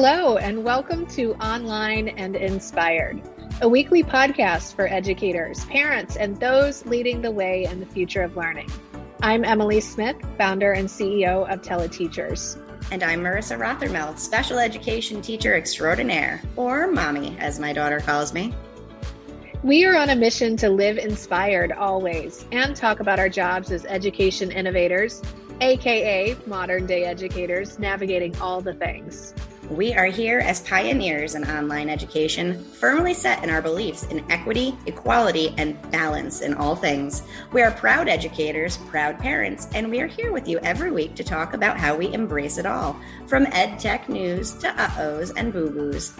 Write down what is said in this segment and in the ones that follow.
Hello, and welcome to Online and Inspired, a weekly podcast for educators, parents, and those leading the way in the future of learning. I'm Emily Smith, founder and CEO of Teleteachers. And I'm Marissa Rothermel, special education teacher extraordinaire, or mommy, as my daughter calls me. We are on a mission to live inspired always and talk about our jobs as education innovators, aka modern day educators, navigating all the things. We are here as pioneers in online education, firmly set in our beliefs in equity, equality, and balance in all things. We are proud educators, proud parents, and we are here with you every week to talk about how we embrace it all, from ed tech news to uh-ohs and boo-boos.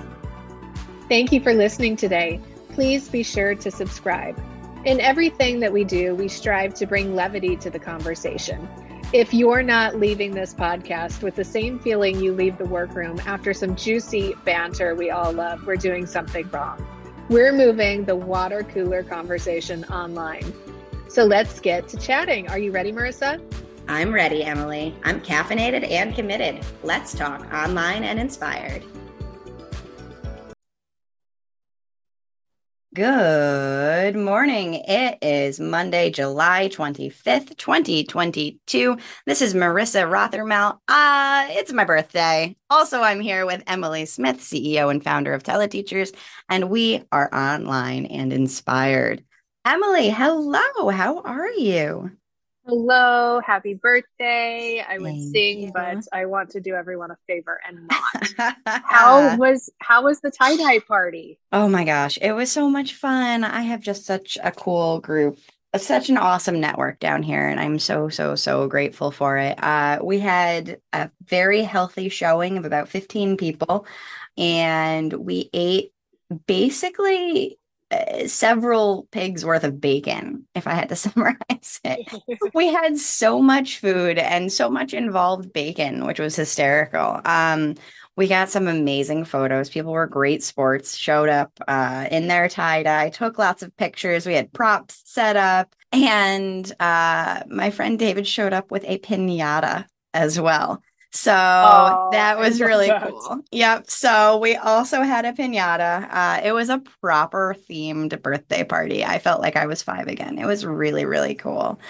Thank you for listening today please be sure to subscribe. In everything that we do, we strive to bring levity to the conversation. If you're not leaving this podcast with the same feeling you leave the workroom after some juicy banter we all love, we're doing something wrong. We're moving the water cooler conversation online. So let's get to chatting. Are you ready, Marissa? I'm ready, Emily. I'm caffeinated and committed. Let's talk online and inspired. Good morning. It is Monday, July 25th, 2022. This is Marissa Rothermel. Uh, it's my birthday. Also, I'm here with Emily Smith, CEO and founder of Teleteachers, and we are online and inspired. Emily, hello. How are you? Hello, happy birthday. I would Thank sing, you. but I want to do everyone a favor and not. how was how was the tie-dye party? Oh my gosh, it was so much fun. I have just such a cool group such an awesome network down here and i'm so so so grateful for it uh, we had a very healthy showing of about 15 people and we ate basically uh, several pigs worth of bacon if i had to summarize it. We had so much food and so much involved bacon which was hysterical. Um, we got some amazing photos. People were great sports showed up uh, in their tie-dye took lots of pictures. We had props set up. And uh, my friend david showed up with a piñata as well so oh, that was really that. cool. Yep. So we also had a pinata. Uh, it was a proper themed birthday party. I felt like I was five again. It was really, really cool.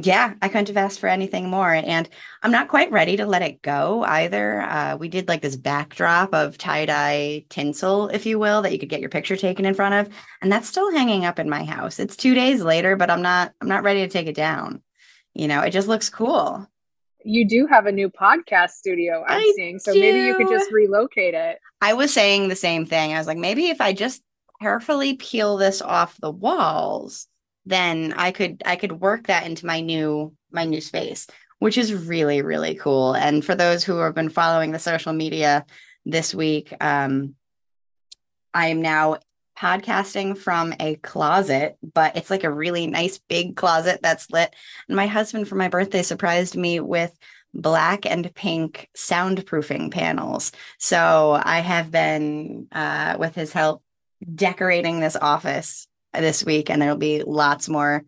Yeah, I couldn't have asked for anything more. And I'm not quite ready to let it go either. Uh, we did like this backdrop of tie dye tinsel, if you will, that you could get your picture taken in front of. And that's still hanging up in my house. It's two days later, but I'm not, I'm not ready to take it down. You know, it just looks cool you do have a new podcast studio I'm I seeing. So do. maybe you could just relocate it. I was saying the same thing. I was like, maybe if I just carefully peel this off the walls, then I could I could work that into my new my new space, which is really really cool. And for those who have been following the social media this week, um, I am now podcasting from a closet, but it's like a really nice big closet that's lit. And my husband, for my birthday, surprised me with black and pink soundproofing panels. So I have been, uh, with his help, decorating this office this week, and there'll be lots more.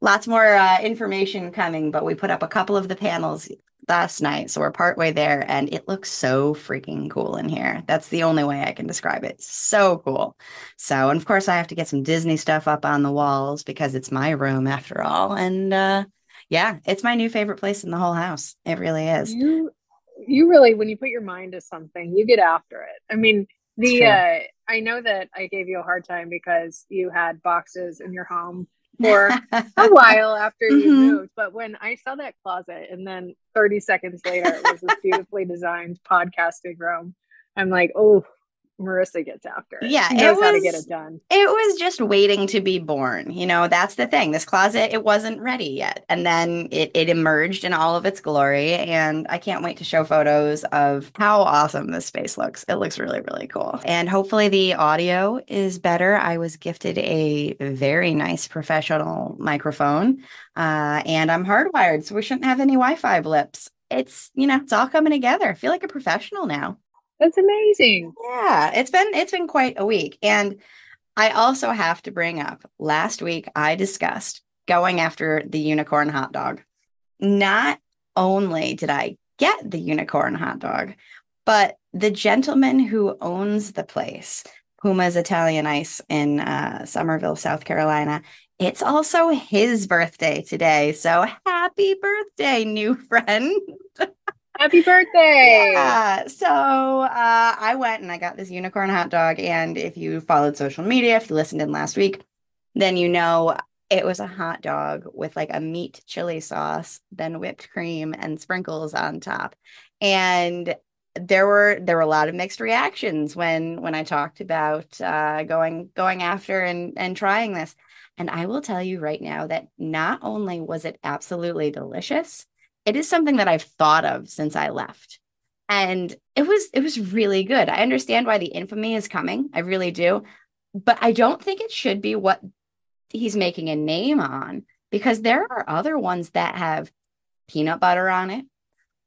Lots more uh, information coming, but we put up a couple of the panels last night. So we're partway there and it looks so freaking cool in here. That's the only way I can describe it. So cool. So, and of course, I have to get some Disney stuff up on the walls because it's my room after all. And uh, yeah, it's my new favorite place in the whole house. It really is. You, you really, when you put your mind to something, you get after it. I mean, the, uh, I know that I gave you a hard time because you had boxes in your home for a while after you mm-hmm. moved. But when I saw that closet and then 30 seconds later it was this beautifully designed podcasting room, I'm like, oh, Marissa gets after it. Yeah, it was, how to get it done. It was just waiting to be born. You know, that's the thing. This closet, it wasn't ready yet. And then it, it emerged in all of its glory. And I can't wait to show photos of how awesome this space looks. It looks really, really cool. And hopefully the audio is better. I was gifted a very nice professional microphone. Uh, and I'm hardwired, so we shouldn't have any Wi-Fi blips. It's, you know, it's all coming together. I feel like a professional now. That's amazing. Yeah, it's been it's been quite a week. And I also have to bring up last week I discussed going after the unicorn hot dog. Not only did I get the unicorn hot dog, but the gentleman who owns the place, Puma's Italian Ice in uh, Summerville, South Carolina, it's also his birthday today. So happy birthday, new friend. Happy birthday. Yeah. So uh, I went and I got this unicorn hot dog. And if you followed social media, if you listened in last week, then you know it was a hot dog with like a meat chili sauce, then whipped cream and sprinkles on top. And there were there were a lot of mixed reactions when when I talked about uh, going going after and and trying this. And I will tell you right now that not only was it absolutely delicious, it is something that I've thought of since I left. And it was it was really good. I understand why the infamy is coming. I really do. But I don't think it should be what he's making a name on because there are other ones that have peanut butter on it,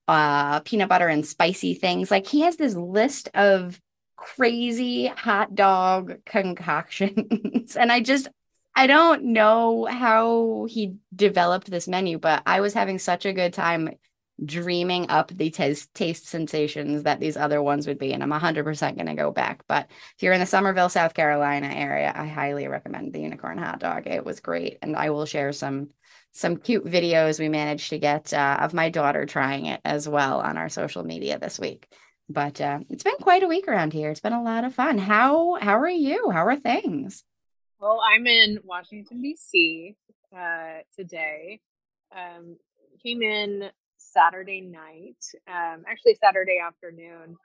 uh, peanut butter and spicy things. Like he has this list of crazy hot dog concoctions. and I just, I don't know how he developed this menu, but I was having such a good time dreaming up the taste taste sensations that these other ones would be and i'm 100% going to go back. But if you're in the summerville south carolina area i highly recommend the unicorn hot dog. It was great and i will share some some cute videos we managed to get uh, of my daughter trying it as well on our social media this week. But uh, it's been quite a week around here. It's been a lot of fun. How how are you? How are things well i'm in washington d.c uh, today um, came in Saturday night, um, actually Saturday afternoon,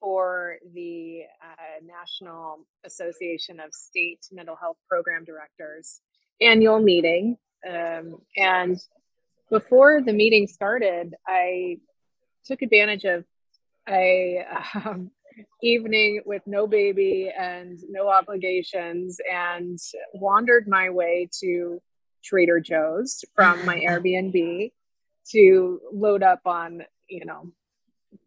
for the uh, National Association of State Mental Health Program Directors annual meeting. Um, and before the meeting started, I took advantage of a um, evening with no baby and no obligations and wandered my way to Trader Joe's from my Airbnb to load up on, you know,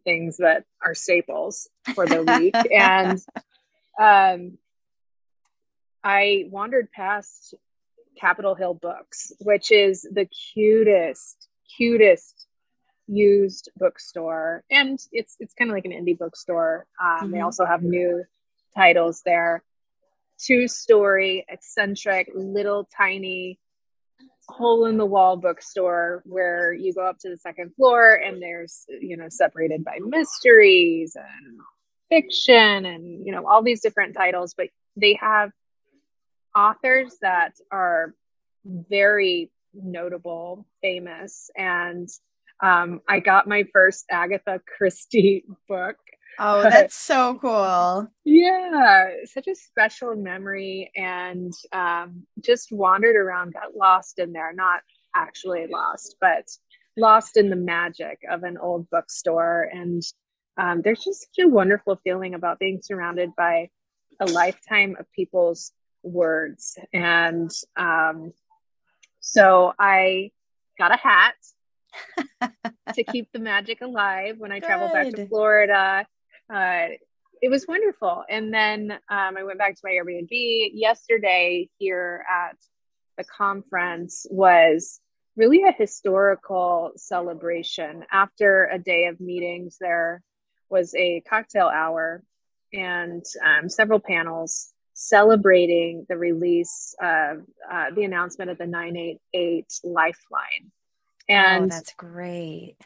things that are staples for the week. and um, I wandered past Capitol Hill Books, which is the cutest, cutest used bookstore, and it's it's kind of like an indie bookstore. Um, mm-hmm. They also have new titles there. Two story, eccentric, little tiny hole in the wall bookstore where you go up to the second floor and there's you know separated by mysteries and fiction and you know all these different titles but they have authors that are very notable famous and um, i got my first agatha christie book Oh, that's so cool. Yeah, such a special memory and um, just wandered around, got lost in there, not actually lost, but lost in the magic of an old bookstore. And um, there's just such a wonderful feeling about being surrounded by a lifetime of people's words. And um, so I got a hat to keep the magic alive when I Good. travel back to Florida uh, it was wonderful. And then um, I went back to my Airbnb yesterday here at the conference was really a historical celebration. After a day of meetings, there was a cocktail hour and um, several panels celebrating the release of uh, the announcement of the 988 Lifeline. Oh, and oh, that's great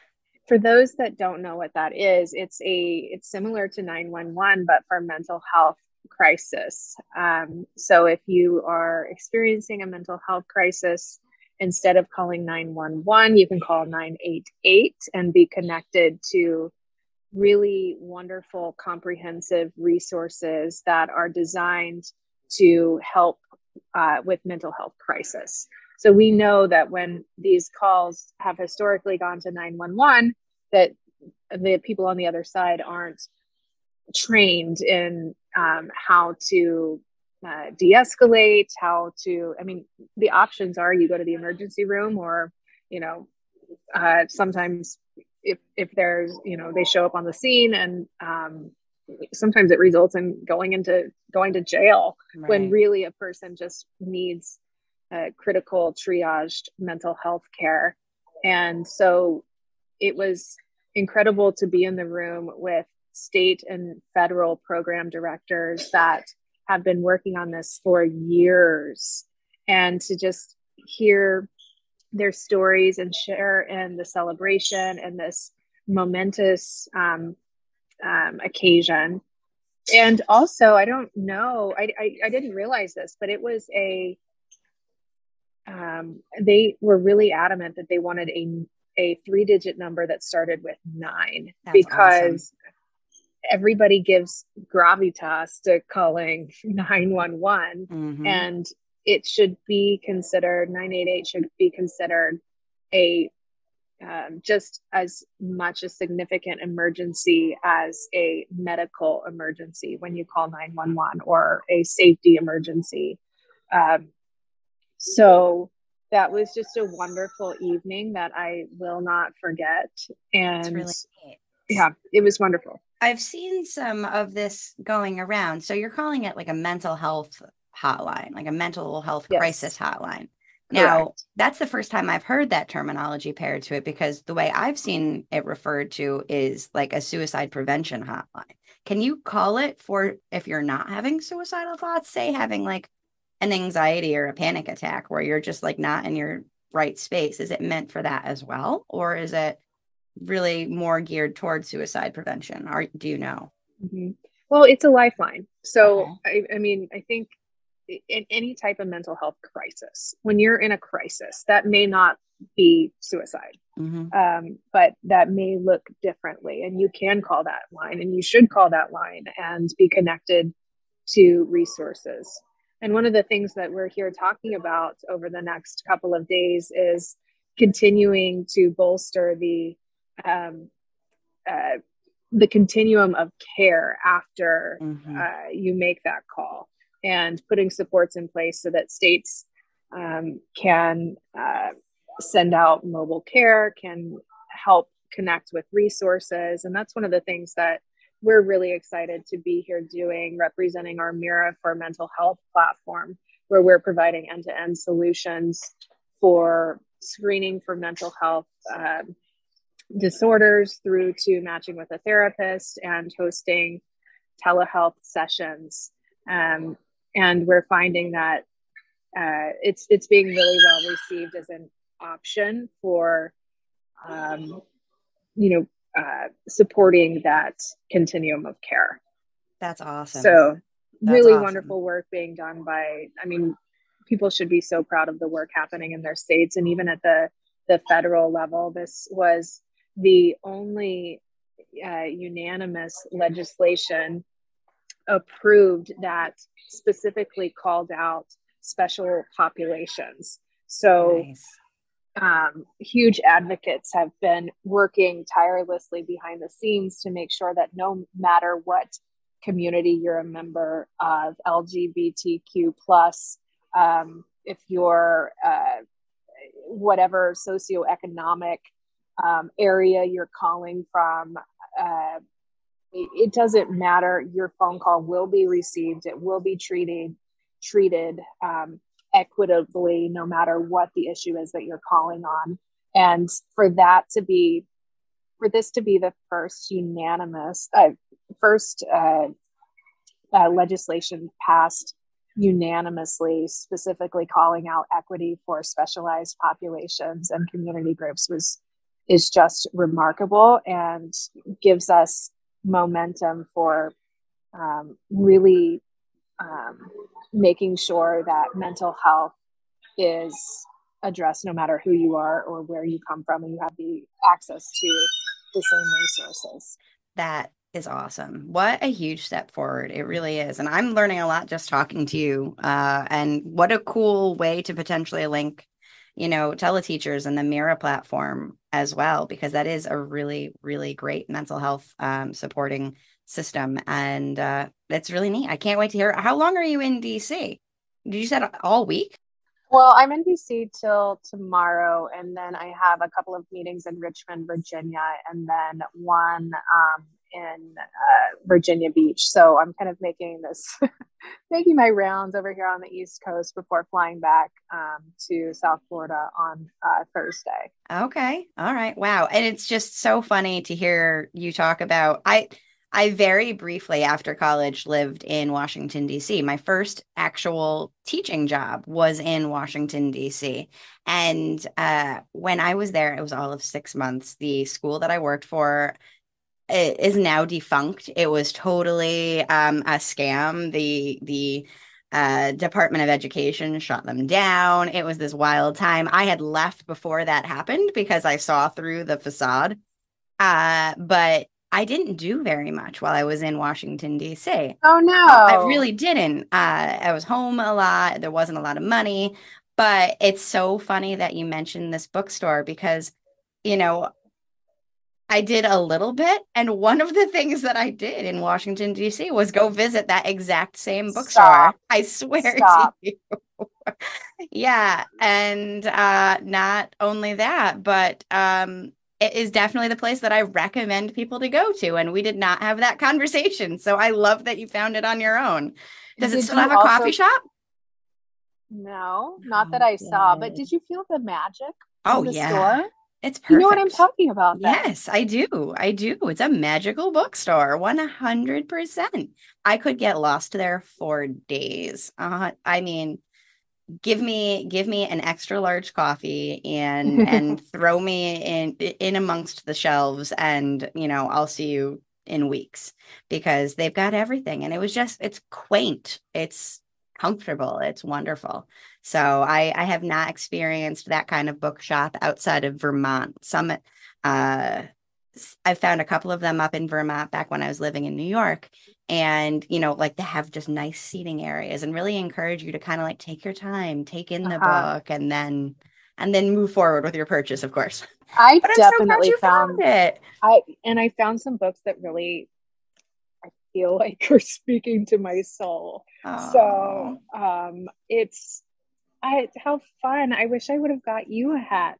for those that don't know what that is, it's a it's similar to 911, but for mental health crisis. Um, so if you are experiencing a mental health crisis, instead of calling 911, you can call 988 and be connected to really wonderful, comprehensive resources that are designed to help uh, with mental health crisis. So we know that when these calls have historically gone to 911, that the people on the other side aren't trained in um, how to uh, de-escalate how to i mean the options are you go to the emergency room or you know uh, sometimes if if there's you know they show up on the scene and um, sometimes it results in going into going to jail right. when really a person just needs uh, critical triaged mental health care and so it was incredible to be in the room with state and federal program directors that have been working on this for years and to just hear their stories and share in the celebration and this momentous um, um, occasion. And also, I don't know, I, I, I didn't realize this, but it was a, um, they were really adamant that they wanted a, a three digit number that started with nine That's because awesome. everybody gives gravitas to calling 911 mm-hmm. and it should be considered 988 should be considered a um, just as much a significant emergency as a medical emergency when you call 911 or a safety emergency. Um, so that was just a wonderful evening that I will not forget. And really yeah, it was wonderful. I've seen some of this going around. So you're calling it like a mental health hotline, like a mental health yes. crisis hotline. Now, Correct. that's the first time I've heard that terminology paired to it because the way I've seen it referred to is like a suicide prevention hotline. Can you call it for if you're not having suicidal thoughts, say having like an anxiety or a panic attack where you're just like not in your right space? Is it meant for that as well? Or is it really more geared towards suicide prevention? Or do you know? Mm-hmm. Well, it's a lifeline. So, okay. I, I mean, I think in any type of mental health crisis when you're in a crisis that may not be suicide mm-hmm. um, but that may look differently and you can call that line and you should call that line and be connected to resources and one of the things that we're here talking about over the next couple of days is continuing to bolster the um, uh, the continuum of care after mm-hmm. uh, you make that call and putting supports in place so that states um, can uh, send out mobile care, can help connect with resources. And that's one of the things that we're really excited to be here doing, representing our Mira for Mental Health platform, where we're providing end to end solutions for screening for mental health um, disorders through to matching with a therapist and hosting telehealth sessions. Um, and we're finding that uh, it's it's being really well received as an option for um, you know uh, supporting that continuum of care that's awesome so that's really awesome. wonderful work being done by i mean people should be so proud of the work happening in their states and even at the the federal level this was the only uh, unanimous legislation approved that specifically called out special populations. So, nice. Um, huge advocates have been working tirelessly behind the scenes to make sure that no matter what community you're a member of, LGBTQ plus, um, if you're uh, whatever socioeconomic um, area you're calling from, uh, it doesn't matter. Your phone call will be received. It will be treated treated um, equitably no matter what the issue is that you're calling on. And for that to be for this to be the first unanimous uh, first uh, uh, legislation passed unanimously specifically calling out equity for specialized populations and community groups was is just remarkable and gives us momentum for um, really um, making sure that mental health is addressed no matter who you are or where you come from and you have the access to the same resources. That is awesome. What a huge step forward. It really is. And i'm learning a lot just talking to you uh, and what a cool way to potentially link you know, teleteachers and the Mira platform as well, because that is a really, really great mental health um, supporting system. And uh, it's really neat. I can't wait to hear. How long are you in DC? Did you said all week? Well, I'm in DC till tomorrow, and then I have a couple of meetings in Richmond, Virginia, and then one um, in uh, Virginia Beach. So I'm kind of making this, making my rounds over here on the East Coast before flying back um, to South Florida on uh, Thursday. Okay. All right. Wow. And it's just so funny to hear you talk about. I, I very briefly after college lived in Washington, D.C. My first actual teaching job was in Washington, D.C. And uh, when I was there, it was all of six months. The school that I worked for is now defunct. It was totally um, a scam. The the uh, Department of Education shut them down. It was this wild time. I had left before that happened because I saw through the facade. Uh, but I didn't do very much while I was in Washington, D.C. Oh, no. I really didn't. Uh, I was home a lot. There wasn't a lot of money. But it's so funny that you mentioned this bookstore because, you know, I did a little bit. And one of the things that I did in Washington, D.C. was go visit that exact same bookstore. Stop. I swear Stop. to you. yeah. And uh, not only that, but um, it is definitely the place that I recommend people to go to. And we did not have that conversation. So I love that you found it on your own. Does did it still have a also... coffee shop? No, not that I saw. But did you feel the magic? Oh, yeah. Store? It's perfect. You know what I'm talking about? Then. Yes, I do. I do. It's a magical bookstore, 100%. I could get lost there for days. Uh, I mean, give me give me an extra large coffee and and throw me in in amongst the shelves and, you know, I'll see you in weeks because they've got everything and it was just it's quaint. It's comfortable. It's wonderful. So I, I have not experienced that kind of bookshop outside of Vermont. Some, uh, I found a couple of them up in Vermont back when I was living in New York. And, you know, like they have just nice seating areas and really encourage you to kind of like take your time, take in the uh-huh. book, and then and then move forward with your purchase, of course. I definitely so found, found it. I and I found some books that really I feel like are speaking to my soul. So um, it's I how fun. I wish I would have got you a hat.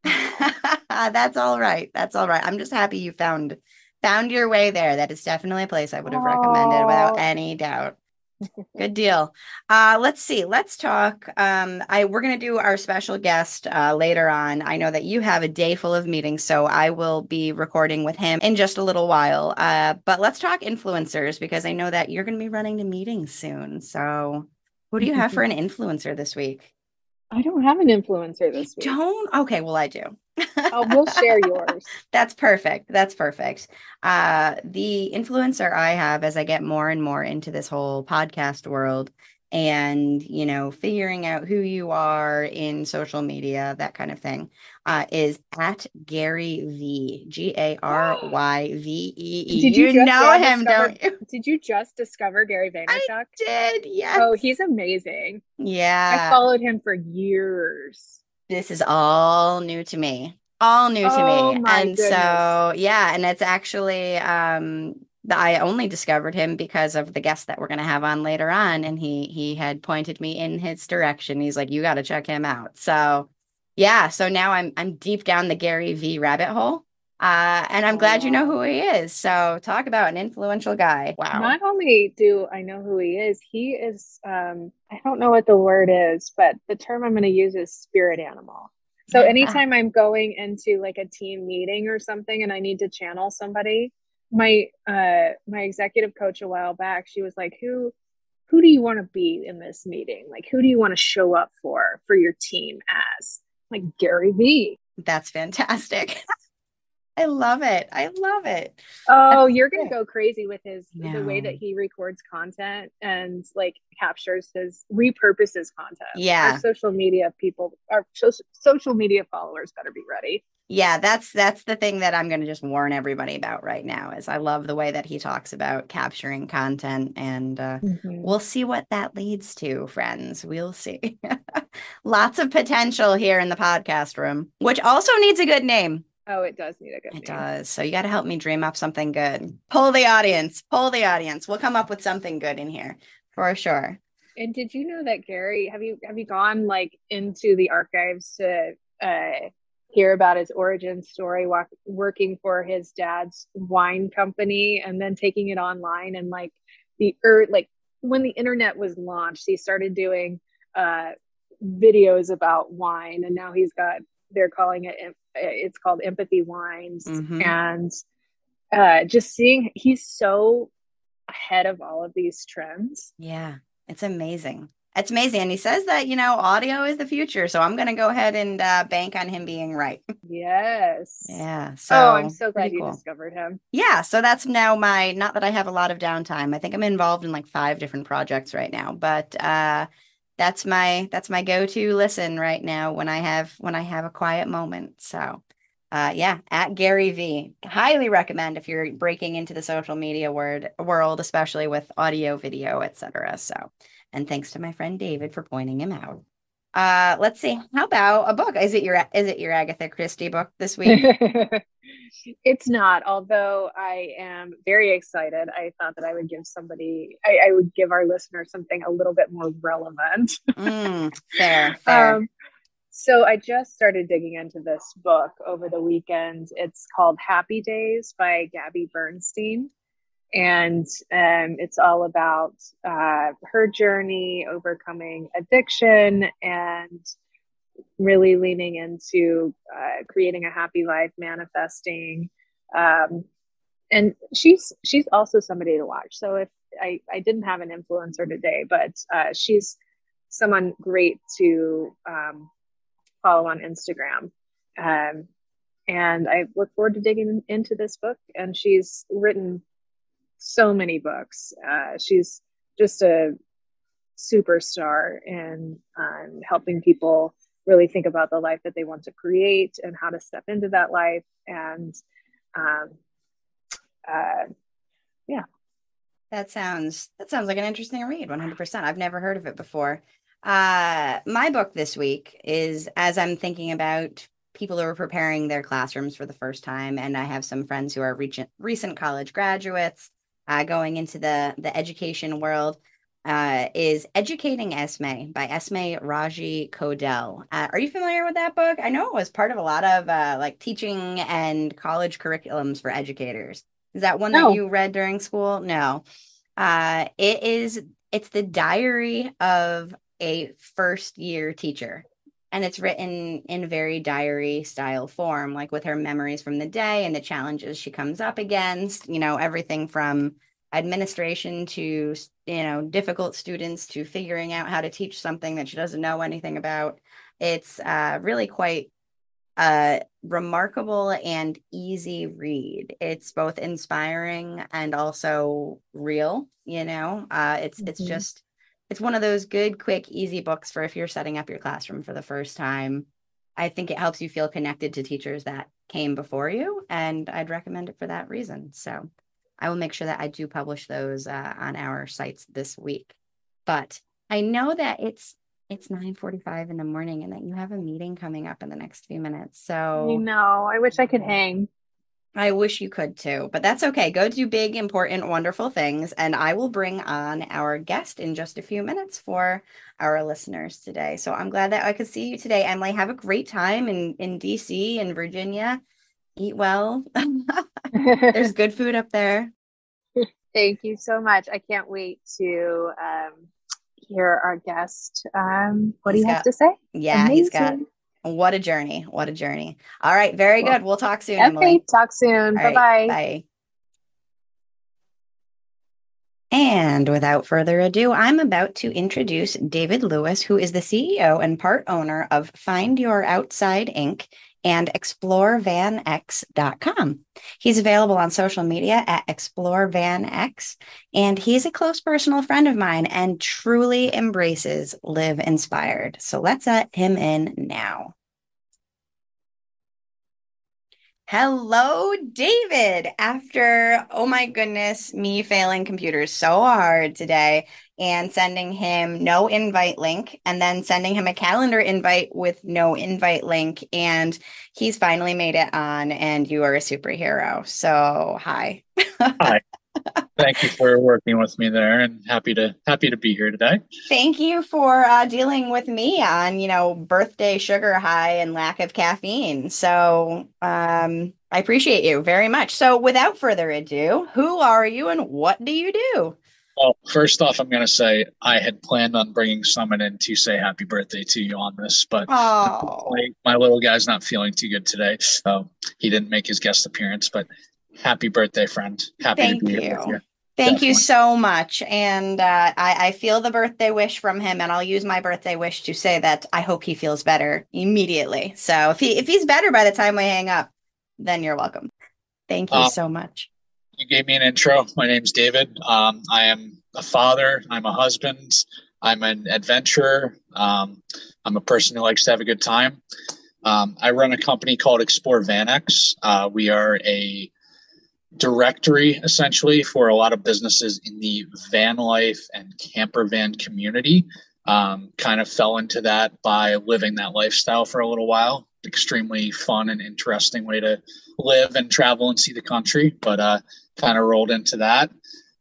That's all right. That's all right. I'm just happy you found found your way there. That is definitely a place I would have oh. recommended without any doubt. Good deal. Uh, let's see. Let's talk. Um, I we're gonna do our special guest uh, later on. I know that you have a day full of meetings, so I will be recording with him in just a little while. Uh, but let's talk influencers because I know that you're gonna be running to meetings soon. So, who do you have for an influencer this week? I don't have an influencer this week. Don't? Okay, well I do. oh, we'll share yours. That's perfect. That's perfect. Uh, the influencer I have as I get more and more into this whole podcast world and you know figuring out who you are in social media that kind of thing uh, is at gary v g-a-r-y-v-e-e did you, you know him don't you? did you just discover gary vaynerchuk? I did yes oh he's amazing. Yeah. i followed him for years. This is all new to me all new to oh, me and goodness. so yeah and it's actually um I only discovered him because of the guest that we're going to have on later on, and he he had pointed me in his direction. He's like, "You got to check him out." So, yeah. So now I'm I'm deep down the Gary V rabbit hole, uh, and I'm glad you know who he is. So, talk about an influential guy. Wow. Not only do I know who he is, he is. Um, I don't know what the word is, but the term I'm going to use is spirit animal. So anytime I'm going into like a team meeting or something, and I need to channel somebody my uh my executive coach a while back she was like who who do you want to be in this meeting? Like who do you want to show up for for your team as? Like gary vee that's fantastic. I love it. I love it. Oh that's you're gonna go crazy with his no. the way that he records content and like captures his repurposes content. Yeah. our social media people our social media followers better be ready yeah that's that's the thing that i'm going to just warn everybody about right now is i love the way that he talks about capturing content and uh, mm-hmm. we'll see what that leads to friends. We'll see. Lots of potential here in the podcast room which also needs a good name. Oh it does need a good it name. does. So you got to help me dream up something good. Pull the audience pull the audience. We'll come up with something good in here for sure. And did you know that gary have you have you gone like into the archives to uh hear about his origin story walk, working for his dad's wine company and then taking it online and like the er, like when the internet was launched he started doing uh videos about wine and now he's got they're calling it it's called empathy wines mm-hmm. and uh just seeing he's so ahead of all of these trends. Yeah, it's amazing. It's amazing. And he says that, you know, audio is the future. So I'm going to go ahead and uh, bank on him being right. Yes. Yeah. So oh, I'm so glad you discovered him. Yeah. So that's now my, not that I have a lot of downtime. I think I'm involved in like five different projects right now, but uh, that's my, that's my go-to listen right now when I have, when I have a quiet moment. So uh, yeah, at Gary V. Highly recommend if you're breaking into the social media word world, especially with audio, video, etc. So and thanks to my friend David for pointing him out. Uh, let's see. How about a book? Is it your is it your Agatha Christie book this week? it's not, although I am very excited. I thought that I would give somebody I, I would give our listeners something a little bit more relevant. mm, fair, fair. Um, so I just started digging into this book over the weekend. It's called Happy Days by Gabby Bernstein and um, it's all about uh, her journey overcoming addiction and really leaning into uh, creating a happy life manifesting um, and she's she's also somebody to watch. So if i i didn't have an influencer today but uh, she's someone great to um, follow on instagram. Um, and i look forward to digging into this book and she's written so many books. Uh, she's just a superstar in um, helping people really think about the life that they want to create and how to step into that life. And um, uh, yeah. That sounds that sounds like an interesting read. One hundred percent. I've never heard of it before. Uh, my book this week is as I'm thinking about people who are preparing their classrooms for the first time, and I have some friends who are recent recent college graduates uh, going into the the education world uh, is Educating Esme by Esme Raji Codell. Uh, are you familiar with that book? I know it was part of a lot of uh, like teaching and college curriculums for educators. Is that one no. that you read during school? No. Uh, it is. It's the diary of a first year teacher and it's written in very diary style form like with her memories from the day and the challenges she comes up against you know everything from administration to you know difficult students to figuring out how to teach something that she doesn't know anything about. It's uh, really quite a remarkable and easy read. It's both inspiring and also real you know? Uh, it's mm-hmm. it's just it's one of those good, quick, easy books for if you're setting up your classroom for the first time. I think it helps you feel connected to teachers that came before you, and I'd recommend it for that reason. So I will make sure that I do publish those uh, on our sites this week. But I know that it's it's 9:45 in the morning and that you have a meeting coming up in the next few minutes. So I know. I wish I could hang. I wish you could too, but that's okay. Go do big, important, wonderful things. And I will bring on our guest in just a few minutes for our listeners today. So I'm glad that I could see you today, Emily. Have a great time in, in DC and Virginia. Eat well. There's good food up there. Thank you so much. I can't wait to um, hear our guest. Um, what he's he got, has to say. Yeah, Amazing. he's got what a journey. What a journey. All right. Very good. We'll talk soon. Okay. Emily. Talk soon. Bye bye. Bye. And without further ado, I'm about to introduce David Lewis, who is the CEO and part owner of Find Your Outside Inc and explorevanx.com. He's available on social media at explorevanx, and he's a close personal friend of mine and truly embraces Live Inspired. So let's let him in now. Hello, David. After, oh my goodness, me failing computers so hard today and sending him no invite link and then sending him a calendar invite with no invite link. And he's finally made it on, and you are a superhero. So, hi. hi. Thank you for working with me there, and happy to happy to be here today. Thank you for uh, dealing with me on you know birthday sugar high and lack of caffeine. So um, I appreciate you very much. So without further ado, who are you and what do you do? Well, first off, I'm going to say I had planned on bringing someone in to say happy birthday to you on this, but oh. my, my little guy's not feeling too good today, so he didn't make his guest appearance. But happy birthday, friend. Happy Thank to be you. here with you. Thank Definitely. you so much. And uh, I, I feel the birthday wish from him, and I'll use my birthday wish to say that I hope he feels better immediately. So if he if he's better by the time we hang up, then you're welcome. Thank you Um, so much. You gave me an intro. My name's David. Um, I am a father. I'm a husband. I'm an adventurer. Um, I'm a person who likes to have a good time. Um, I run a company called Explore VanX. Uh, we are a directory essentially for a lot of businesses in the van life and camper van community. Um, kind of fell into that by living that lifestyle for a little while. Extremely fun and interesting way to live and travel and see the country, but uh, kind of rolled into that.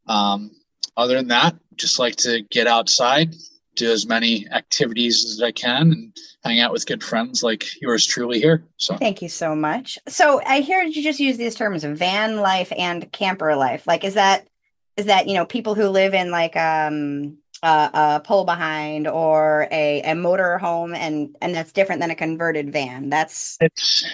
Um, other than that, just like to get outside, do as many activities as I can, and hang out with good friends like yours truly here. So Thank you so much. So I hear you just use these terms van life and camper life. Like, is that is that you know people who live in like um a, a pull behind or a a motor home and and that's different than a converted van. That's it's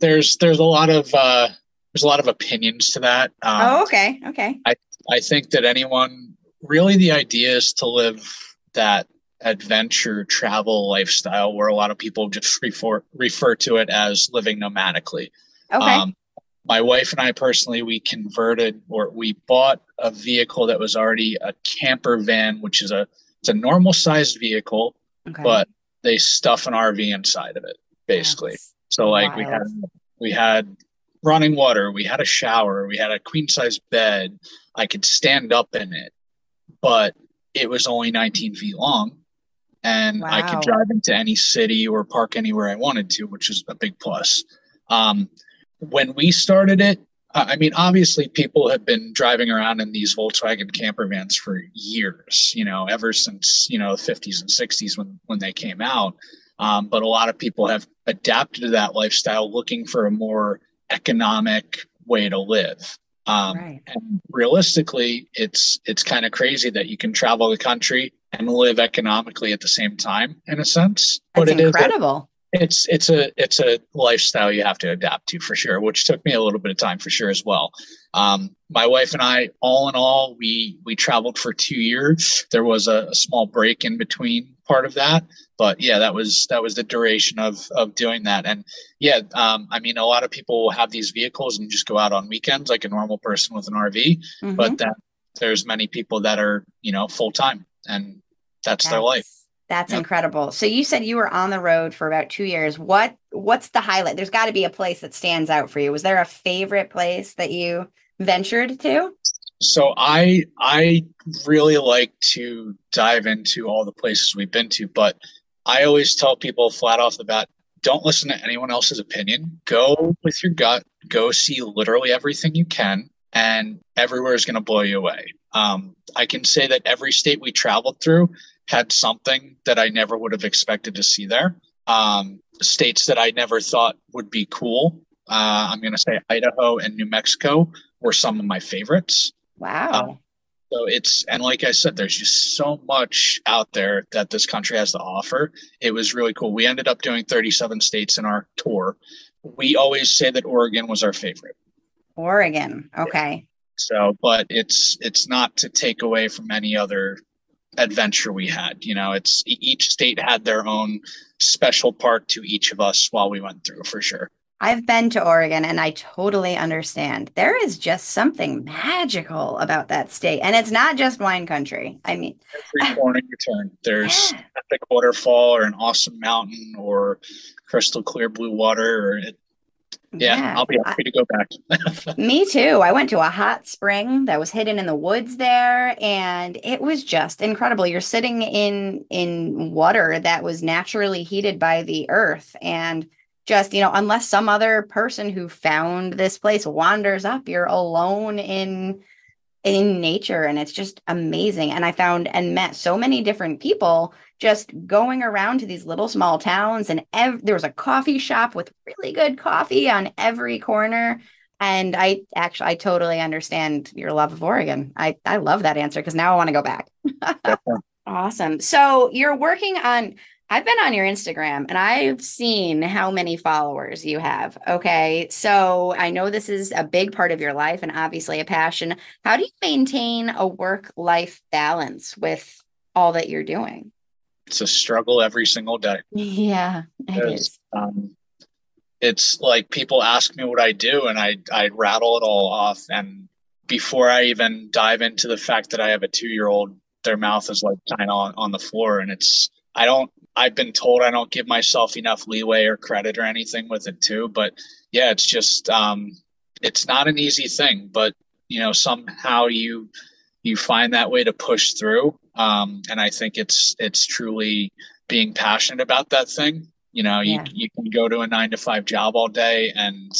there's there's a lot of uh, there's a lot of opinions to that. Um, oh okay okay I I think that anyone really the idea is to live that adventure travel lifestyle where a lot of people just refer refer to it as living nomadically. okay Um, my wife and I personally, we converted or we bought a vehicle that was already a camper van, which is a it's a normal sized vehicle, okay. but they stuff an RV inside of it, basically. That's So like we had we had running water, we had a shower, we had a queen size bed. I could stand up in it, but it was only 19 feet long. And I could drive into any city or park anywhere I wanted to, which is a big plus. Um, when we started it, I I mean, obviously, people have been driving around in these Volkswagen camper vans for years. You know, ever since you know the 50s and 60s when when they came out. Um, but a lot of people have adapted to that lifestyle, looking for a more economic way to live. Um, right. and realistically, it's it's kind of crazy that you can travel the country and live economically at the same time, in a sense. That's it is a- incredible. it's it's a it's a lifestyle you have to adapt to for sure which took me a little bit of time for sure as well um, my wife and i all in all we we traveled for two years there was a, a small break in between part of that but yeah that was that was the duration of of doing that and yeah um, i mean a lot of people will have these vehicles and just go out on weekends like a normal person with an rv Mhm. but that there's many people that are you know full time and that's their life That's- That's Yep. incredible. So you said you were on the road for about two years. What what's the highlight? There's got to be a place that stands out for you. Was there a favorite place that you ventured to? So I I really like to dive into all the places we've been to, but I always tell people flat off the bat, don't listen to anyone else's opinion. Go with your gut. Go see literally everything you can, and everywhere is going to blow you away. Um, I can say that every state we traveled through had something that I never would have expected to see there. Um, states that I never thought would be cool. Uh, I'm going to say Idaho and New Mexico were some of my favorites. Wow. Um, so it's and like I said, there's just so much out there that this country has to offer. It was really cool. We ended up doing 37 states in our tour. We always say that Oregon was our favorite. Oregon. Okay. So, but it's it's not to take away from any other adventure we had. You know, it's each state had their own special part to each of us while we went through for sure. I've been to Oregon and I totally understand. There is just something magical about that state. And it's not just wine country. I mean, Every corner you turn, there's yeah, epic waterfall or an awesome mountain or crystal clear blue water. Or it, yeah, yeah. I'll be happy to go back. Me too. I went to a hot spring that was hidden in the woods there and it was just incredible. You're sitting in in water that was naturally heated by the earth and just, you know, unless some other person who found this place wanders up, you're alone in in nature and it's just amazing. And I found and met so many different people just going around to these little small towns and ev- there was a coffee shop with really good coffee on every corner and I actually I totally understand your love of Oregon. I I love that answer because now I want to go back. awesome. So you're working on I've been on your Instagram and I've seen how many followers you have. Okay. So I know this is a big part of your life and obviously a passion. How do you maintain a work life balance with all that you're doing? It's a struggle every single day. Yeah, it is. Um, it's like people ask me what I do and I, I rattle it all off. And before I even dive into the fact that I have a two year old, their mouth is like kind of on, on the floor and it's, I don't I've been told I don't give myself enough leeway or credit or anything with it too. But yeah, it's just um, it's not an easy thing, but you know somehow you you find that way to push through. Um, and I think it's it's truly being passionate about that thing. You know, you, you can go to a nine to five job all day and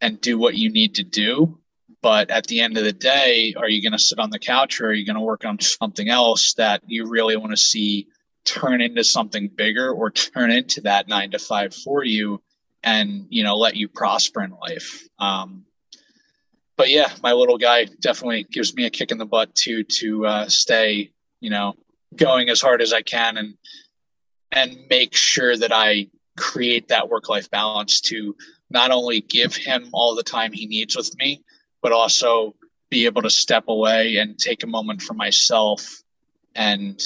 and do what you need to do. But at the end of the day, are you going to sit on the couch or are you going to work on something else that you really want to see turn into something bigger or turn into that nine to five for you and you know let you prosper in life. Um, but yeah my little guy definitely gives me a kick in the butt to to uh, stay you know going as hard as i can and and make sure that i create that work life balance to not only give him all the time he needs with me but also be able to step away and take a moment for myself and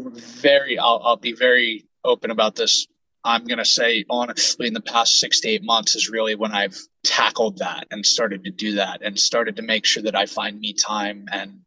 very I'll, I'll be very open about this. I'm going to say honestly in the past six to eight months is really when i've tackled that and started to do that and started to make sure that i find me time and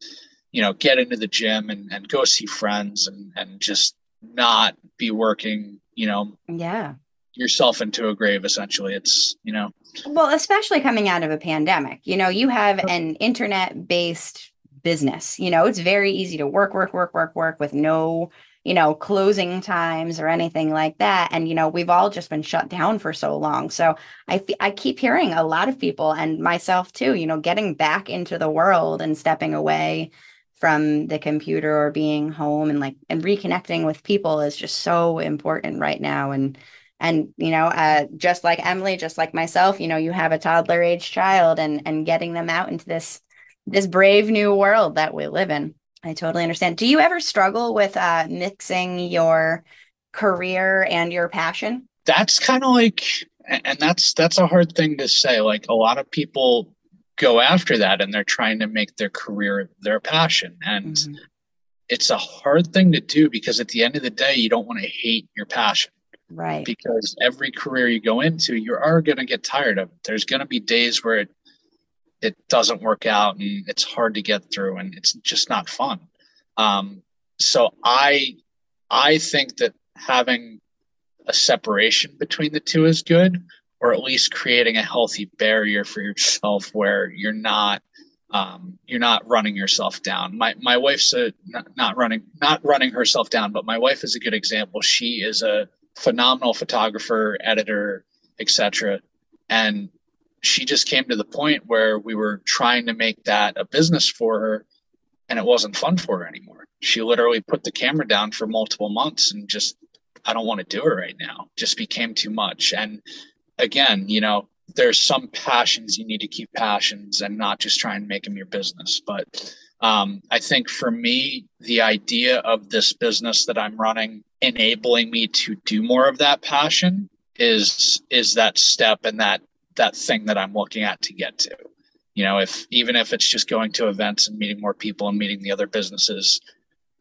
you know get into the gym and, and go see friends and and just not be working you know yeah. yourself into a grave essentially. It's you know. Well especially coming out of a pandemic you know you have an internet based business. You know, it's very easy to work, work, work, work, work with no, you know, closing times or anything like that. And, you know, we've all just been shut down for so long. So I, I keep hearing a lot of people and myself too, you know, getting back into the world and stepping away from the computer or being home and like and reconnecting with people is just so important right now and and you know uh, just like emily just like myself you know you have a toddler age child and and getting them out into this this brave new world that we live in. I totally understand. Do you ever struggle with uh, mixing your career and your passion? That's kind of like, and that's that's a hard thing to say. Like a lot of people go after that, and they're trying to make their career their passion, and mm-hmm. it's a hard thing to do because at the end of the day, you don't want to hate your passion. Right. Because every career you go into, you are going to get tired of it. There's going to be days where it it doesn't work out and it's hard to get through and it's just not fun. Um, so I I think that having a separation between the two is good, or at least creating a healthy barrier for yourself where you're not um, you're not running yourself down. My my wife's a not, not running not running herself down, but my wife is a good example. She is a phenomenal photographer, editor, etc. And she just came to the point where we were trying to make that a business for her and it wasn't fun for her anymore. She literally put the camera down for multiple months and just, I don't want to do it right now. Just became too much. And again, you know, there's some passions you need to keep passions and not just try and make them your business. But um, I think for me, the idea of this business that I'm running enabling me to do more of that passion is is that step and that that thing that I'm looking at to get to. You know, if even if it's just going to events and meeting more people and meeting the other businesses,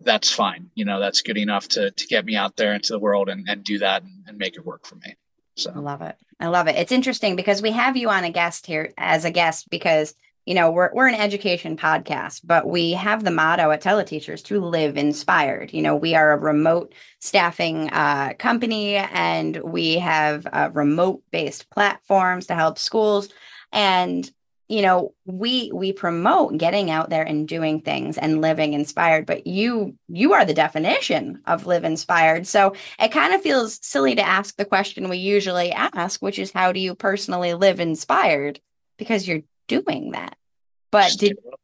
that's fine. You know, that's good enough to to get me out there into the world and, and do that and, and make it work for me. So I love it. I love it. It's interesting because we have you on a guest here as a guest because you know we're we're an education podcast but we have the motto at teleteachers to live inspired. You know we are a remote staffing uh, company and we have uh, remote based platforms to help schools. And you know we we promote getting out there and doing things and living inspired but you you are the definition of live inspired. So it kind of feels silly to ask the question we usually ask which is how do you personally live inspired? Because you're doing that. But Just did get out,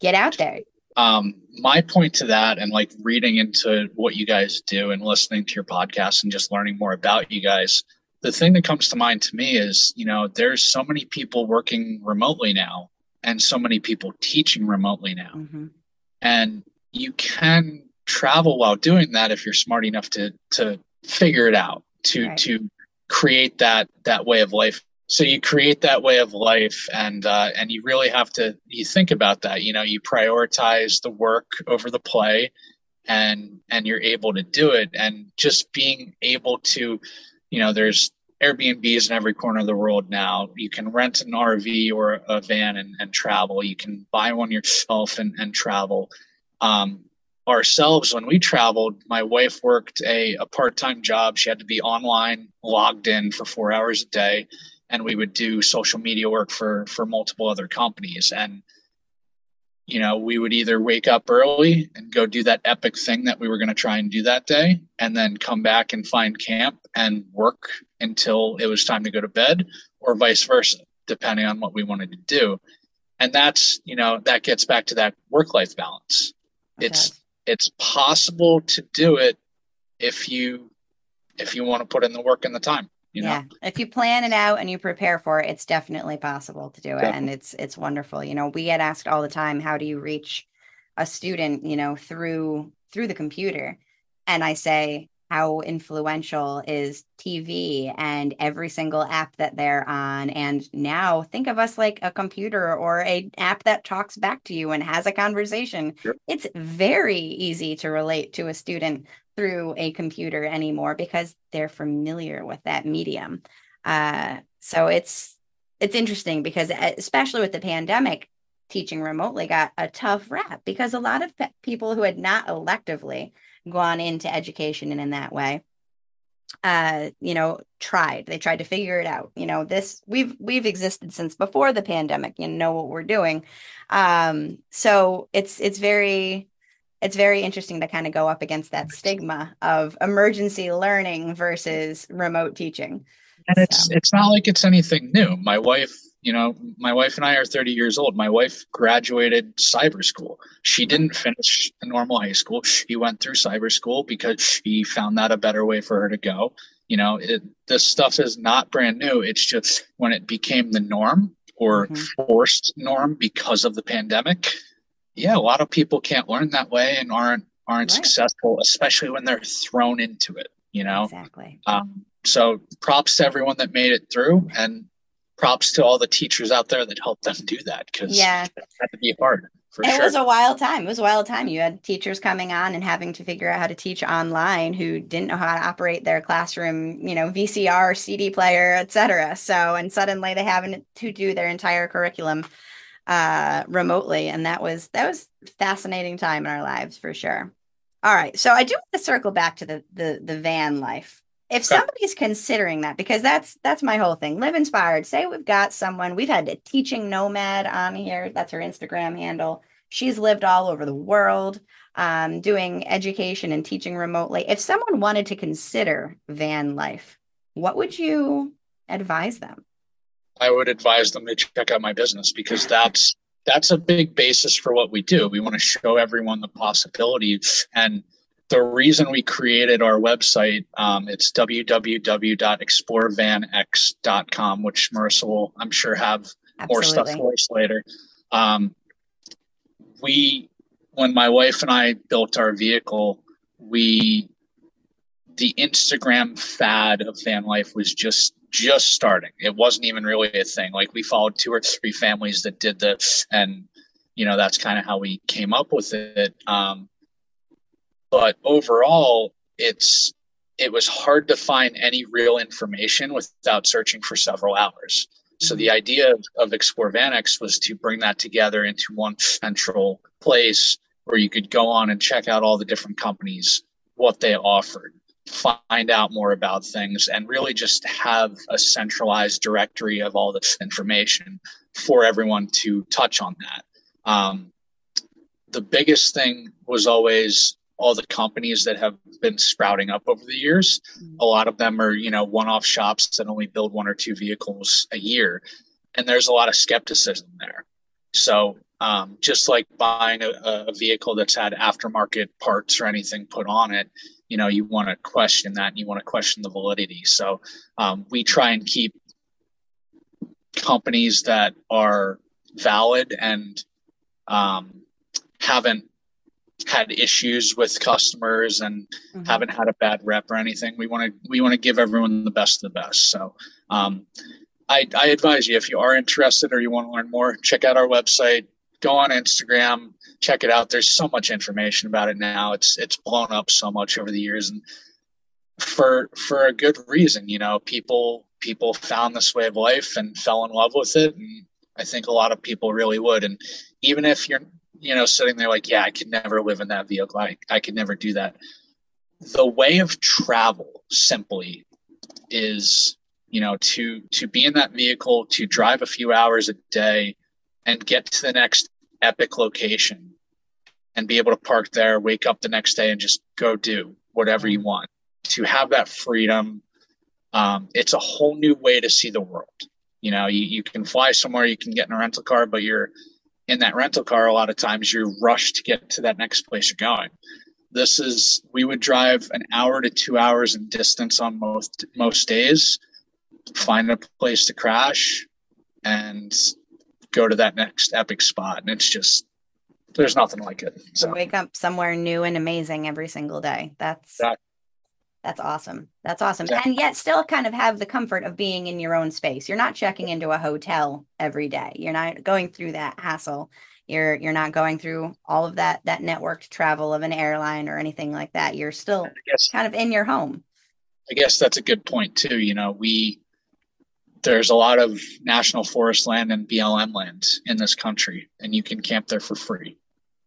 get out there. Um, my point to that and like reading into what you guys do and listening to your podcast and just learning more about you guys, the thing that comes to mind to me is, you know, there's so many people working remotely now and so many people teaching remotely now. Mm-hmm. And you can travel while doing that if you're smart enough to to figure it out to right. to create that that way of life so you create that way of life and uh, and you really have to you think about that you know you prioritize the work over the play and and you're able to do it. And just being able to you know there's airbnbs in every corner of the world now. You can rent an rv or a van and, and travel. You can buy one yourself and, and travel. Um, ourselves when we traveled my wife worked a, a part-time job. She had to be online logged in for four hours a day and we would do social media work for for multiple other companies. And you know we would either wake up early and go do that epic thing that we were going to try and do that day and then come back and find camp and work until it was time to go to bed or vice versa depending on what we wanted to do. And that's you know that gets back to that work life balance. Okay. it's it's possible to do it if you if you want to put in the work and the time you know? yeah if you plan it out and you prepare for it it's definitely possible to do it definitely. and it's it's wonderful you know we get asked all the time how do you reach a student you know through through the computer and i say how influential is TV and every single app that they're on. And now think of us like a computer or a app that talks back to you and has a conversation. Sure. It's very easy to relate to a student through a computer anymore because they're familiar with that medium. Uh, so it's it's interesting because especially with the pandemic, teaching remotely got a tough rap because a lot of pe- people who had not electively gone into education and in that way uh you know tried. They tried to figure it out. You know this we've we've existed since before the pandemic. You know what we're doing. Um so it's it's very it's very interesting to kind of go up against that stigma of emergency learning versus remote teaching. And so. it's it's not like it's anything new. My wife, you know, my wife and I are 30 years old. My wife graduated cyber school. She didn't finish a normal high school. She went through cyber school because she found that a better way for her to go. You know, it, this stuff is not brand new. It's just when it became the norm or mm-hmm. forced norm because of the pandemic, yeah, a lot of people can't learn that way and aren't aren't right. successful, especially when they're thrown into it. You know, exactly. Um, so props to everyone that made it through, and props to all the teachers out there that helped them do that because yeah, it had to be hard. it sure. was a wild time. It was a wild time. You had teachers coming on and having to figure out how to teach online who didn't know how to operate their classroom, you know, VCR, CD player, etc. So, and suddenly they having to do their entire curriculum uh, remotely, and that was that was fascinating time in our lives for sure. All right, so I do want to circle back to the the the van life. If okay. somebody's considering that, because that's that's my whole thing. Live inspired. Say we've got someone. We've had a teaching nomad on here. That's her Instagram handle. She's lived all over the world, um, doing education and teaching remotely. If someone wanted to consider van life, what would you advise them? I would advise them to check out my business because that's that's a big basis for what we do. We want to show everyone the possibilities and the reason we created our website, um, it's www.explorevanx.com, which Marissa will, I'm sure, have Absolutely. more stuff for us later. Um, we, when my wife and I built our vehicle, we, the Instagram fad of van life was just just starting. It wasn't even really a thing. Like we followed two or three families that did this, and you know that's kind of how we came up with it. Um, but overall, it's it was hard to find any real information without searching for several hours. So the idea of, of Explore VanX was to bring that together into one central place where you could go on and check out all the different companies, what they offered, find out more about things and really just have a centralized directory of all this information for everyone to touch on that. Um, the biggest thing was always all the companies that have been sprouting up over the years. Mm-hmm. A lot of them are, you know, one-off shops that only build one or two vehicles a year, and there's a lot of skepticism there. So um, just like buying a, a, vehicle that's had aftermarket parts or anything put on it, you know you want to question that and you want to question the validity so um, we try and keep companies that are valid and um, haven't had issues with customers and Mhm. haven't had a bad rep or anything. We want to we want to give everyone the best of the best. So um, I, I advise you if you are interested or you want to learn more, check out our website. Go on Instagram, check it out. There's so much information about it now. It's it's blown up so much over the years, and for for a good reason. You know, people people found this way of life and fell in love with it, and I think a lot of people really would. And even if you're you know sitting there like, yeah, I could never live in that vehicle. I I could never do that. The way of travel simply is you know to to be in that vehicle to drive a few hours a day and get to the next epic location and be able to park there wake up the next day and just go do whatever you want. To have that freedom um, it's a whole new way to see the world. You know you, you can fly somewhere you can get in a rental car but you're in that rental car a lot of times you're rushed to get to that next place you're going. This is we would drive an hour to two hours in distance on most most days find a place to crash and go to that next epic spot and it's just there's nothing like it so wake up somewhere new and amazing every single day. That's Exactly. that's awesome. That's awesome. Exactly. And yet still kind of have the comfort of being in your own space. You're not checking into a hotel every day. You're not going through that hassle. You're you're not going through all of that that networked travel of an airline or anything like that. You're still guess kind of in your home. I guess that's a good point too. You know, we there's a lot of national forest land and BLM land in this country, and you can camp there for free,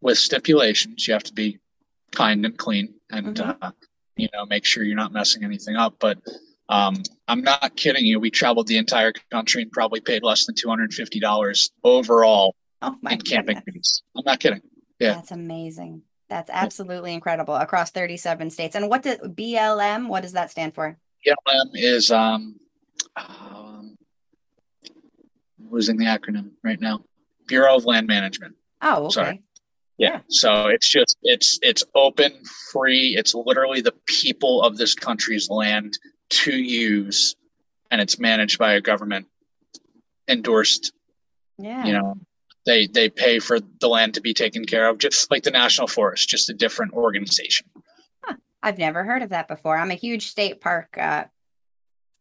with stipulations. You have to be kind and clean, and Mhm. uh, you know, make sure you're not messing anything up. But um, I'm not kidding you. We traveled the entire country and probably paid less than two hundred and fifty dollars overall Oh my in camping fees. I'm not kidding. yeah. That's amazing. That's absolutely incredible across 37 states. And what does BLM, what does that stand for? BLM is um, um losing the acronym right now. Bureau of Land Management. Oh, okay. Sorry. Yeah. So it's just it's it's open, free. It's literally the people of this country's land to use, and it's managed by a government endorsed. Yeah. You know, they they pay for the land to be taken care of, just like the National Forest, just a different organization. I've never heard of that before. I'm a huge state park uh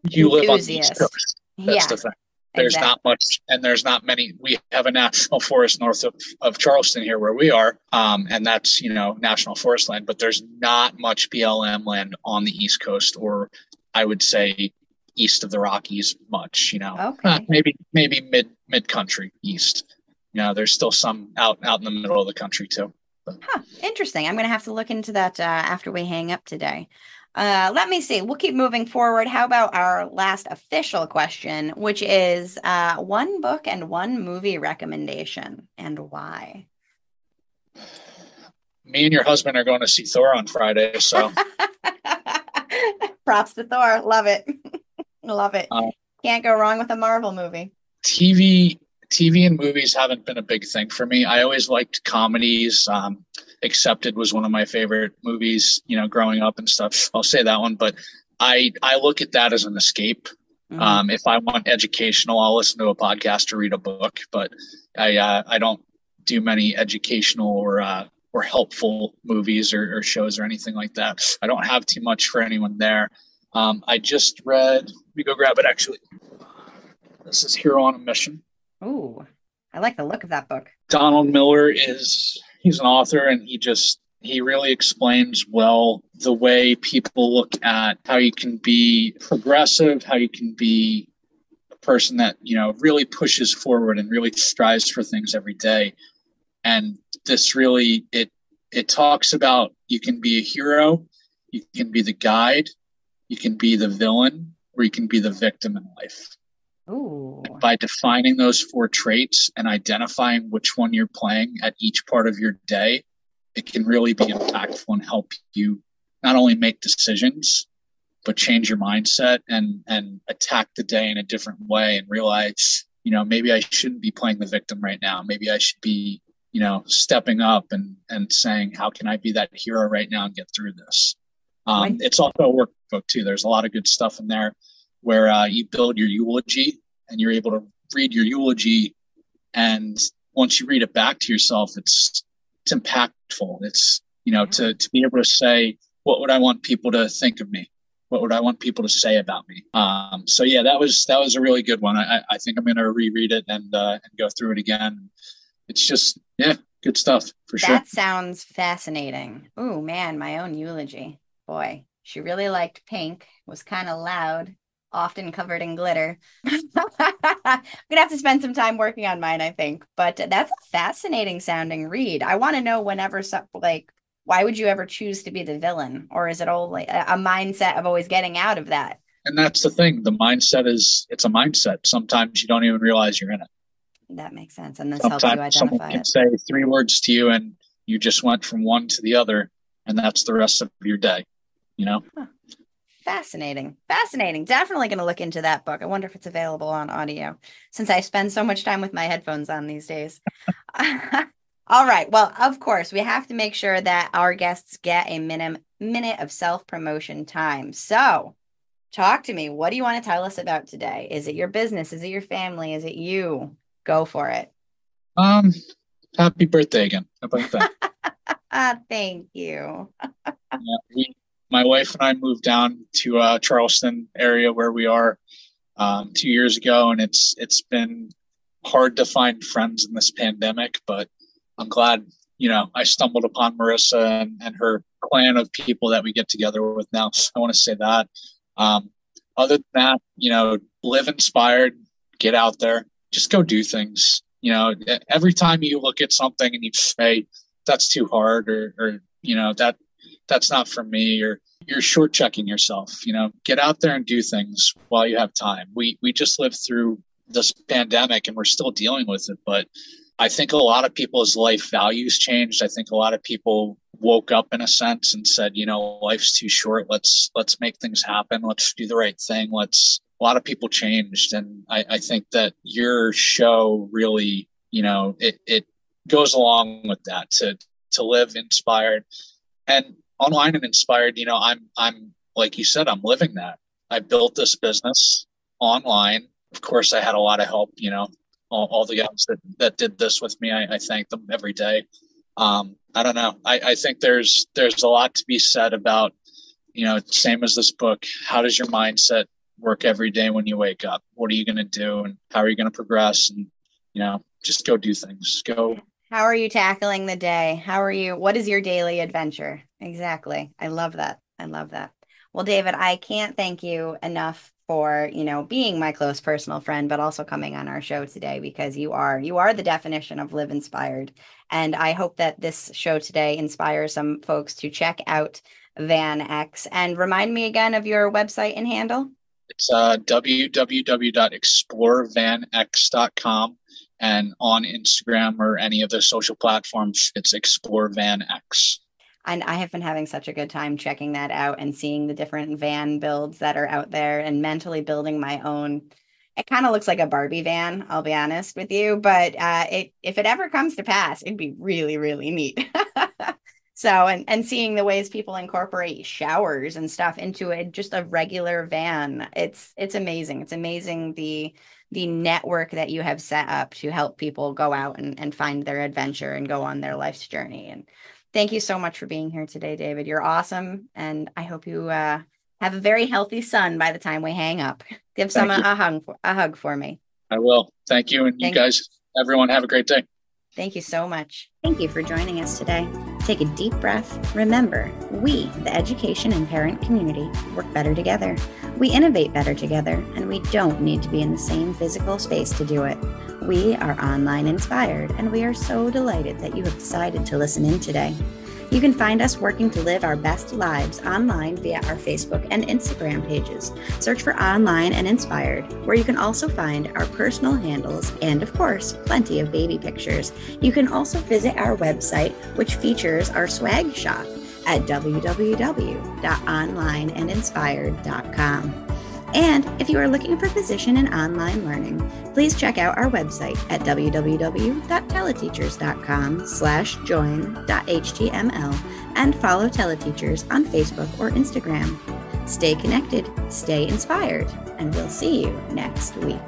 You live on the East Coast. That's yeah. the thing. There's exactly. not much, and there's not many. We have a national forest north of, of Charleston here where we are, um, and that's you know national forest land. But there's not much BLM land on the East Coast, or I would say east of the Rockies. Much, you know, Okay. Uh, maybe maybe mid mid country east. You know, there's still some out out in the middle of the country too. Huh, interesting. I'm going to have to look into that uh, after we hang up today. Uh, let me see. We'll keep moving forward. How about our last official question, which is uh, one book and one movie recommendation and why? Me and your husband are going to see Thor on Friday, so Props to Thor. Love it. Love it. Um, Can't go wrong with a Marvel movie. TV TV and movies haven't been a big thing for me. I always liked comedies. Um, Accepted was one of my favorite movies, you know, growing up and stuff. I'll say that one, but I I look at that as an escape. Mhm. Um, if I want educational, I'll listen to a podcast or read a book, but I uh, I don't do many educational or uh, or helpful movies or, or shows or anything like that. I don't have too much for anyone there. Um, I just read. Let me go grab it. Actually, this is Hero on a Mission. Ooh, I like the look of that book. Donald Miller is he's an author and he just he really explains well the way people look at how you can be progressive, how you can be a person that, you know, really pushes forward and really strives for things every day. And this really it it talks about you can be a hero, you can be the guide, you can be the villain, or you can be the victim in life Ooh, by defining those four traits and identifying which one you're playing at each part of your day, it can really be impactful and help you not only make decisions, but change your mindset and and attack the day in a different way and realize, you know, maybe I shouldn't be playing the victim right now. Maybe I should be, you know, stepping up and and saying, how can I be that hero right now and get through this? Um, it's also a workbook too. There's a lot of good stuff in there where uh, you build your eulogy and you're able to read your eulogy and once you read it back to yourself it's it's impactful. It's you know to to be able to say what would I want people to think of me what would I want people to say about me? Um, so yeah, that was that was a really good one. I, I think I'm going to reread it and uh, and go through it again. It's just yeah, good stuff for that sure. That sounds fascinating. Oh man, my own eulogy. Boy, she really liked pink. Was kind of loud, often covered in glitter. I'm gonna have to spend some time working on mine, I think. But that's a fascinating sounding read. I want to know whenever some like why would you ever choose to be the villain or is it all like a mindset of always getting out of that and that's the thing the mindset is it's a mindset sometimes you don't even realize you're in it that makes sense and this sometimes helps you identify someone can it. say three words to you and you just went from one to the other and that's the rest of your day you know huh. Fascinating fascinating definitely going to look into that book i wonder if it's available on audio since i spend so much time with my headphones on these days All right. Well, of course, we have to make sure that our guests get a minimum minute of self promotion time. So, talk to me. What do you want to tell us about today? Is it your business? Is it your family? Is it you? Go for it. Um, happy birthday again. How about that? Thank you. yeah, we, my wife and I moved down to uh, Charleston area where we are um, two years ago, and it's it's been hard to find friends in this pandemic, but I'm glad, you know, I stumbled upon Marissa and, and her clan of people that we get together with now. I want to say that. Um, other than that, you know, live inspired, get out there, just go do things. You know, every time you look at something and you say, that's too hard or, or you know, that that's not for me or you're short checking yourself. You know, get out there and do things while you have time. We we just lived through this pandemic and we're still dealing with it, but I think a lot of people's life values changed. I think a lot of people woke up in a sense and said, you know, life's too short. Let's let's make things happen. Let's do the right thing. Let's a lot of people changed. And I, I think that your show really, you know, it, it goes along with that to to live inspired and online and inspired, you know, I'm I'm like you said, I'm living that. I built this business online. Of course I had a lot of help, you know, all, all the guys that, that did this with me. I, I thank them every day. Um, I don't know. I, I think there's there's a lot to be said about, you know, same as this book. How does your mindset work every day when you wake up? What are you going to do, and how are you going to progress? And you know, just go do things. Go. How are you tackling the day? How are you? What is your daily adventure? Exactly. I love that. I love that. Well, David, I can't thank you enough for you know being my close personal friend but also coming on our show today because you are you are the definition of live inspired and i hope that this show today inspires some folks to check out VanX and remind me again of your website and handle it's uh, www.explorevanx.com and on instagram or any of the social platforms it's Explore VanX and I have been having such a good time checking that out and seeing the different van builds that are out there and mentally building my own. It kind of looks like a Barbie van, I'll be honest with you, but uh, it if it ever comes to pass, it'd be really really neat. so and and seeing the ways people incorporate showers and stuff into it, just a regular van, it's it's amazing. It's amazing the the network that you have set up to help people go out and, and find their adventure and go on their life's journey and Thank you so much for being here today, David. You're awesome. And I hope you uh, have a very healthy son by the time we hang up. Give some a, hug for, a hug for me. I will. Thank you. And Thank you guys, everyone, have a great day. Thank you so much. Thank you for joining us today. Take a deep breath. Remember, we, the education and parent community, work better together. We innovate better together, and we don't need to be in the same physical space to do it. We are online inspired, and we are so delighted that you have decided to listen in today. You can find us working to live our best lives online via our Facebook and Instagram pages. Search for Online and Inspired, where you can also find our personal handles and, of course, plenty of baby pictures. You can also visit our website, which features our swag shop at www.onlineandinspired.com. And if you are looking for a position in online learning, please check out our website at www.teleteachers.com slash join.html and follow Teleteachers on Facebook or Instagram. Stay connected, stay inspired, and we'll see you next week.